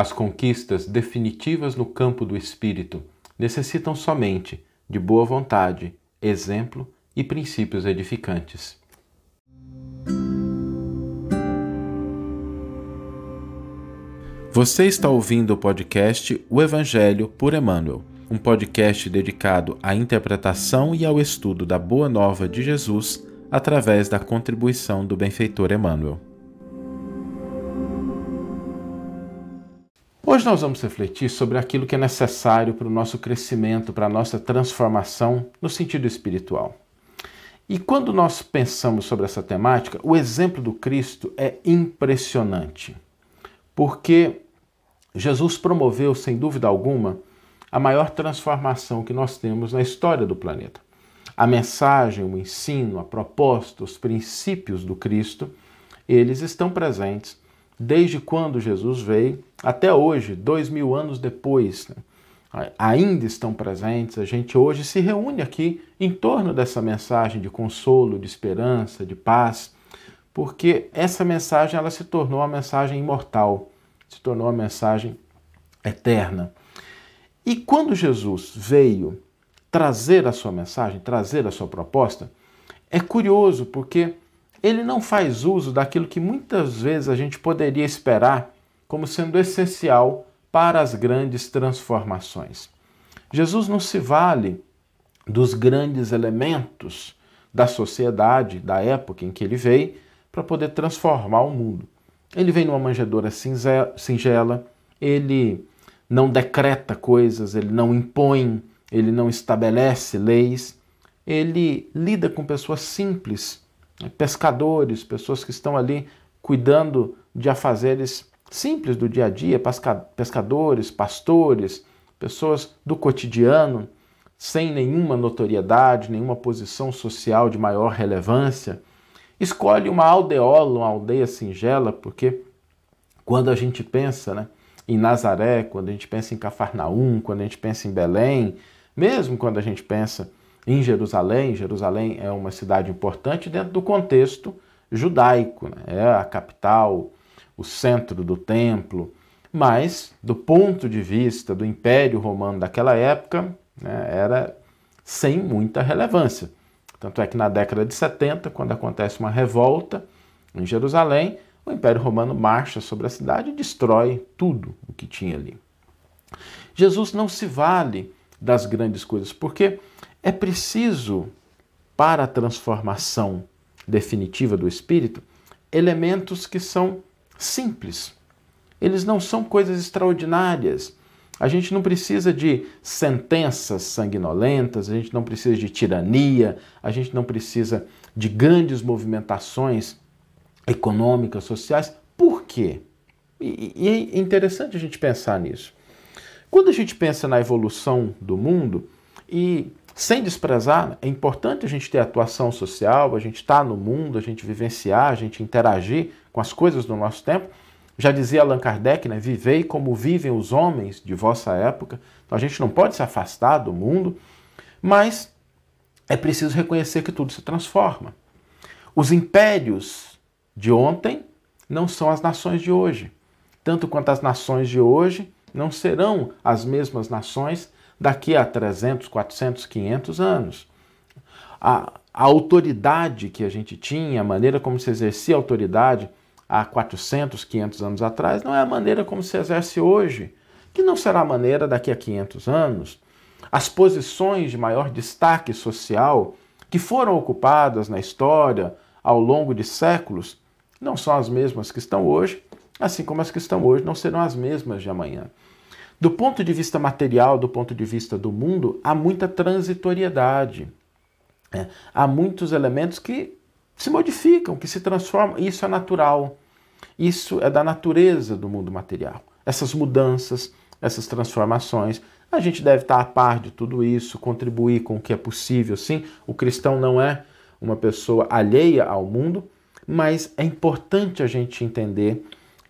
As conquistas definitivas no campo do espírito necessitam somente de boa vontade, exemplo e princípios edificantes. Você está ouvindo o podcast O Evangelho por Emmanuel, um podcast dedicado à interpretação e ao estudo da Boa Nova de Jesus através da contribuição do benfeitor Emmanuel. Hoje nós vamos refletir sobre aquilo que é necessário para o nosso crescimento, para a nossa transformação no sentido espiritual. E quando nós pensamos sobre essa temática, o exemplo do Cristo é impressionante, porque Jesus promoveu, sem dúvida alguma, a maior transformação que nós temos na história do planeta. A mensagem, o ensino, a proposta, os princípios do Cristo, eles estão presentes desde quando Jesus veio até hoje, dois mil anos depois. Né? Ainda estão presentes. A gente hoje se reúne aqui em torno dessa mensagem de consolo, de esperança, de paz, porque essa mensagem ela se tornou uma mensagem imortal, se tornou uma mensagem eterna. E quando Jesus veio trazer a sua mensagem, trazer a sua proposta, é curioso porque ele não faz uso daquilo que muitas vezes a gente poderia esperar como sendo essencial para as grandes transformações. Jesus não se vale dos grandes elementos da sociedade, da época em que ele veio, para poder transformar o mundo. Ele vem numa manjedoura singela, ele não decreta coisas, ele não impõe, ele não estabelece leis, ele lida com pessoas simples, pescadores, pessoas que estão ali cuidando de afazeres simples do dia a dia, pescadores, pastores, pessoas do cotidiano, sem nenhuma notoriedade, nenhuma posição social de maior relevância. Escolhe uma aldeola, uma aldeia singela, porque quando a gente pensa né, em Nazaré, quando a gente pensa em Cafarnaum, quando a gente pensa em Belém, mesmo quando a gente pensa em Jerusalém. Jerusalém é uma cidade importante dentro do contexto judaico, né? é a capital, o centro do templo, mas do ponto de vista do Império Romano daquela época, né, era sem muita relevância. Tanto é que na década de 70, quando acontece uma revolta em Jerusalém, o Império Romano marcha sobre a cidade e destrói tudo o que tinha ali. Jesus não se vale das grandes coisas, porque é preciso, para a transformação definitiva do espírito, elementos que são simples. Eles não são coisas extraordinárias. A gente não precisa de sentenças sanguinolentas, a gente não precisa de tirania, a gente não precisa de grandes movimentações econômicas, sociais. Por quê? E, e é interessante a gente pensar nisso. Quando a gente pensa na evolução do mundo, e sem desprezar, é importante a gente ter atuação social, a gente estar tá no mundo, a gente vivenciar, a gente interagir com as coisas do nosso tempo. Já dizia Allan Kardec, né? Vivei como vivem os homens de vossa época. Então a gente não pode se afastar do mundo, mas é preciso reconhecer que tudo se transforma. Os impérios de ontem não são as nações de hoje. Tanto quanto as nações de hoje não serão as mesmas nações daqui a 300, 400, 500 anos. A, a autoridade que a gente tinha, a maneira como se exercia a autoridade há 400, 500 anos atrás, não é a maneira como se exerce hoje, que não será a maneira daqui a 500 anos. As posições de maior destaque social que foram ocupadas na história ao longo de séculos não são as mesmas que estão hoje, assim como as que estão hoje não serão as mesmas de amanhã. Do ponto de vista material, do ponto de vista do mundo, há muita transitoriedade. É, há muitos elementos que se modificam, que se transformam. Isso é natural. Isso é da natureza do mundo material. Essas mudanças, essas transformações. A gente deve estar a par de tudo isso, contribuir com o que é possível, sim. O cristão não é uma pessoa alheia ao mundo, mas é importante a gente entender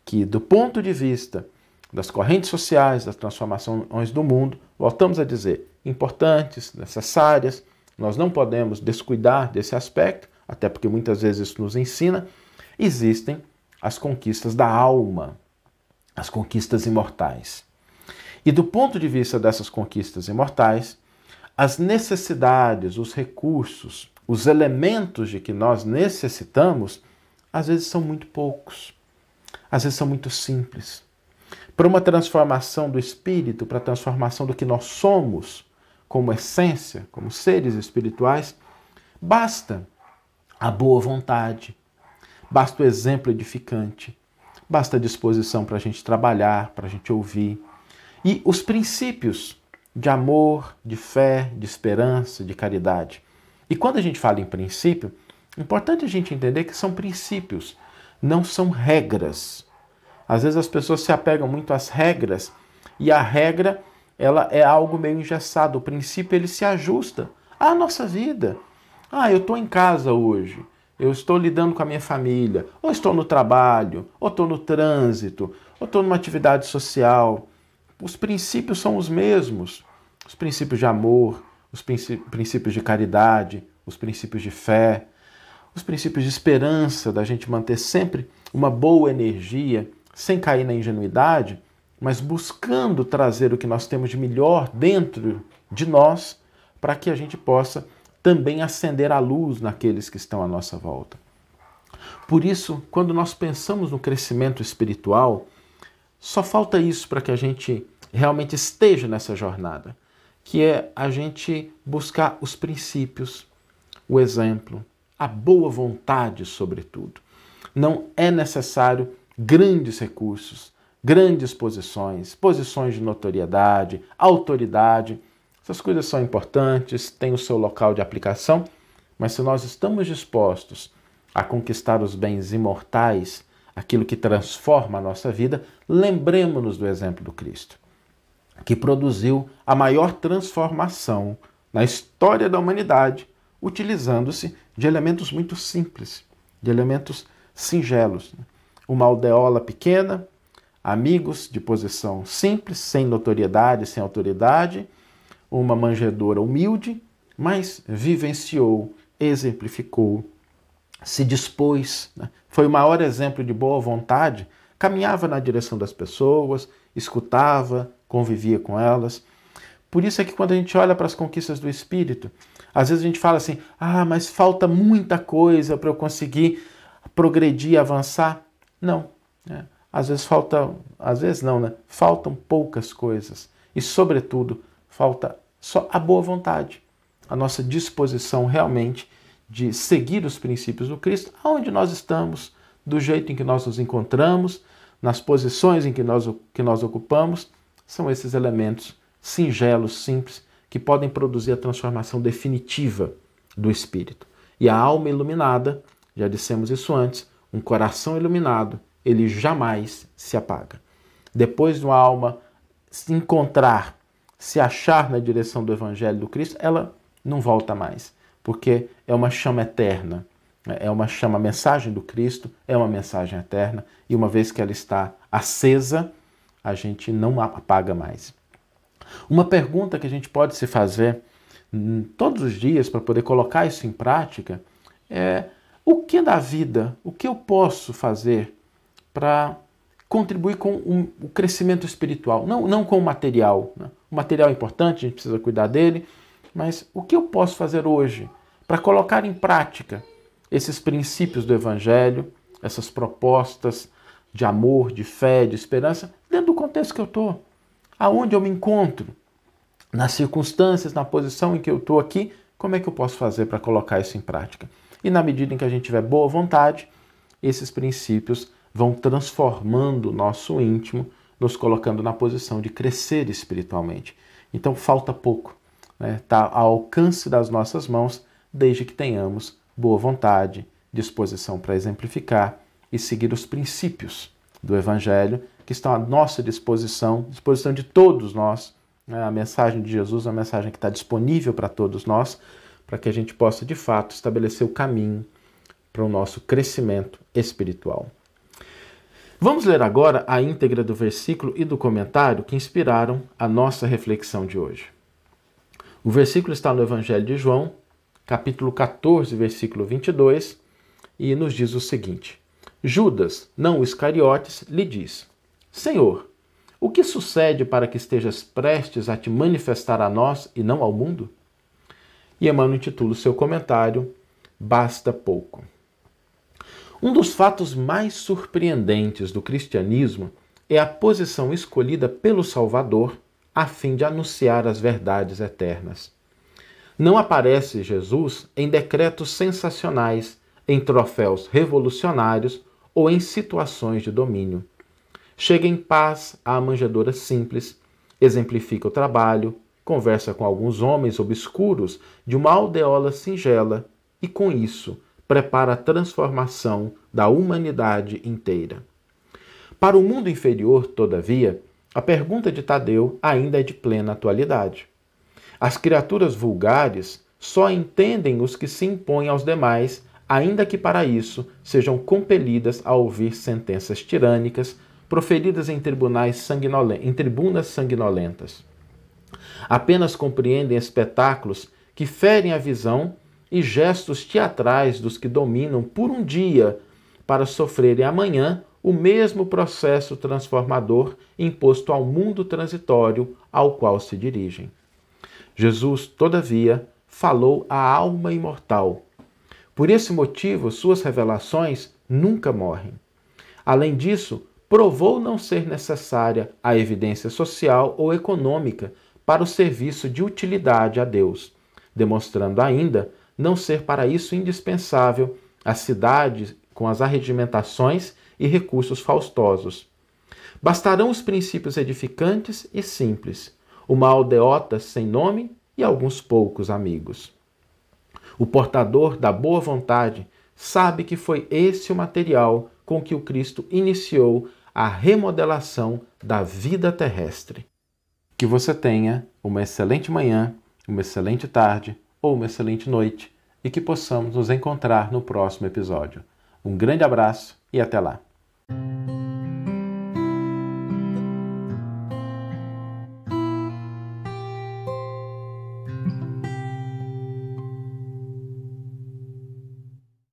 que, do ponto de vista das correntes sociais, das transformações do mundo, voltamos a dizer, importantes, necessárias, nós não podemos descuidar desse aspecto, até porque muitas vezes isso nos ensina, existem as conquistas da alma. as conquistas imortais. E do ponto de vista dessas conquistas imortais, as necessidades, os recursos, os elementos de que nós necessitamos, às vezes são muito poucos, às vezes são muito simples. Para uma transformação do espírito, para a transformação do que nós somos como essência, como seres espirituais, basta a boa vontade, basta o exemplo edificante, basta a disposição para a gente trabalhar, para a gente ouvir. E os princípios de amor, de fé, de esperança, de caridade. E quando a gente fala em princípio, é importante a gente entender que são princípios, não são regras. Às vezes as pessoas se apegam muito às regras e a regra ela é algo meio engessado. O princípio ele se ajusta à nossa vida. Ah, eu estou em casa hoje, eu estou lidando com a minha família, ou estou no trabalho, ou estou no trânsito, ou estou numa atividade social. Os princípios são os mesmos. Os princípios de amor, os princípios de caridade, os princípios de fé, os princípios de esperança, da gente manter sempre uma boa energia, sem cair na ingenuidade, mas buscando trazer o que nós temos de melhor dentro de nós, para que a gente possa também acender a luz naqueles que estão à nossa volta. Por isso, quando nós pensamos no crescimento espiritual, só falta isso para que a gente realmente esteja nessa jornada, que é a gente buscar os princípios, o exemplo, a boa vontade, sobretudo. Não é necessário grandes recursos, grandes posições, posições de notoriedade, autoridade. Essas coisas são importantes, têm o seu local de aplicação, mas se nós estamos dispostos a conquistar os bens imortais, aquilo que transforma a nossa vida, lembremos-nos do exemplo do Cristo, que produziu a maior transformação na história da humanidade, utilizando-se de elementos muito simples, de elementos singelos. Uma aldeola pequena, amigos de posição simples, sem notoriedade, sem autoridade, uma manjedoura humilde, mas vivenciou, exemplificou, se dispôs, né? foi o maior exemplo de boa vontade, caminhava na direção das pessoas, escutava, convivia com elas. Por isso é que quando a gente olha para as conquistas do espírito, às vezes a gente fala assim: ah, mas falta muita coisa para eu conseguir progredir, avançar. Não. Né? Às vezes falta, às vezes não, né? Faltam poucas coisas e, sobretudo, falta só a boa vontade, a nossa disposição realmente de seguir os princípios do Cristo, aonde nós estamos, do jeito em que nós nos encontramos, nas posições em que nós, que nós ocupamos, são esses elementos singelos, simples, que podem produzir a transformação definitiva do espírito. E a alma iluminada, já dissemos isso antes, um coração iluminado, ele jamais se apaga. Depois de uma alma se encontrar, se achar na direção do Evangelho do Cristo, ela não volta mais, porque é uma chama eterna. É uma chama, a mensagem do Cristo é uma mensagem eterna, e uma vez que ela está acesa, a gente não apaga mais. Uma pergunta que a gente pode se fazer hum, todos os dias para poder colocar isso em prática é: o que da vida, o que eu posso fazer para contribuir com um, o crescimento espiritual, não, não com o material. Né? O material é importante, a gente precisa cuidar dele, mas o que eu posso fazer hoje para colocar em prática esses princípios do Evangelho, essas propostas de amor, de fé, de esperança, dentro do contexto que eu estou, aonde eu me encontro, nas circunstâncias, na posição em que eu estou aqui, como é que eu posso fazer para colocar isso em prática? E na medida em que a gente tiver boa vontade, esses princípios vão transformando o nosso íntimo, nos colocando na posição de crescer espiritualmente. Então falta pouco, está né? Tá ao alcance das nossas mãos, desde que tenhamos boa vontade, disposição para exemplificar e seguir os princípios do Evangelho que estão à nossa disposição, disposição de todos nós. Né? A mensagem de Jesus uma mensagem que está disponível para todos nós, para que a gente possa de fato estabelecer o caminho para o nosso crescimento espiritual. Vamos ler agora a íntegra do versículo e do comentário que inspiraram a nossa reflexão de hoje. O versículo está no Evangelho de João, capítulo 14, versículo 22, e nos diz o seguinte: Judas, não o Iscariotes, lhe diz: Senhor, o que sucede para que estejas prestes a te manifestar a nós e não ao mundo? E Emmanuel intitula o seu comentário Basta Pouco. Um dos fatos mais surpreendentes do cristianismo é a posição escolhida pelo Salvador a fim de anunciar as verdades eternas. Não aparece Jesus em decretos sensacionais, em troféus revolucionários ou em situações de domínio. Chega em paz à manjedoura simples, exemplifica o trabalho, conversa com alguns homens obscuros de uma aldeola singela e, com isso, prepara a transformação da humanidade inteira. Para o mundo inferior, todavia, a pergunta de Tadeu ainda é de plena atualidade. As criaturas vulgares só entendem os que se impõem aos demais, ainda que para isso sejam compelidas a ouvir sentenças tirânicas proferidas em tribunais sanguinolentos, em tribunas sanguinolentas. Apenas compreendem espetáculos que ferem a visão e gestos teatrais dos que dominam por um dia para sofrerem amanhã o mesmo processo transformador imposto ao mundo transitório ao qual se dirigem. Jesus, todavia, falou à alma imortal. Por esse motivo, suas revelações nunca morrem. Além disso, provou não ser necessária a evidência social ou econômica para o serviço de utilidade a Deus, demonstrando ainda não ser para isso indispensável a cidade com as arregimentações e recursos faustosos. Bastarão os princípios edificantes e simples, uma aldeota sem nome e alguns poucos amigos. O portador da boa vontade sabe que foi esse o material com que o Cristo iniciou a remodelação da vida terrestre. Que você tenha uma excelente manhã, uma excelente tarde ou uma excelente noite e que possamos nos encontrar no próximo episódio. Um grande abraço e até lá!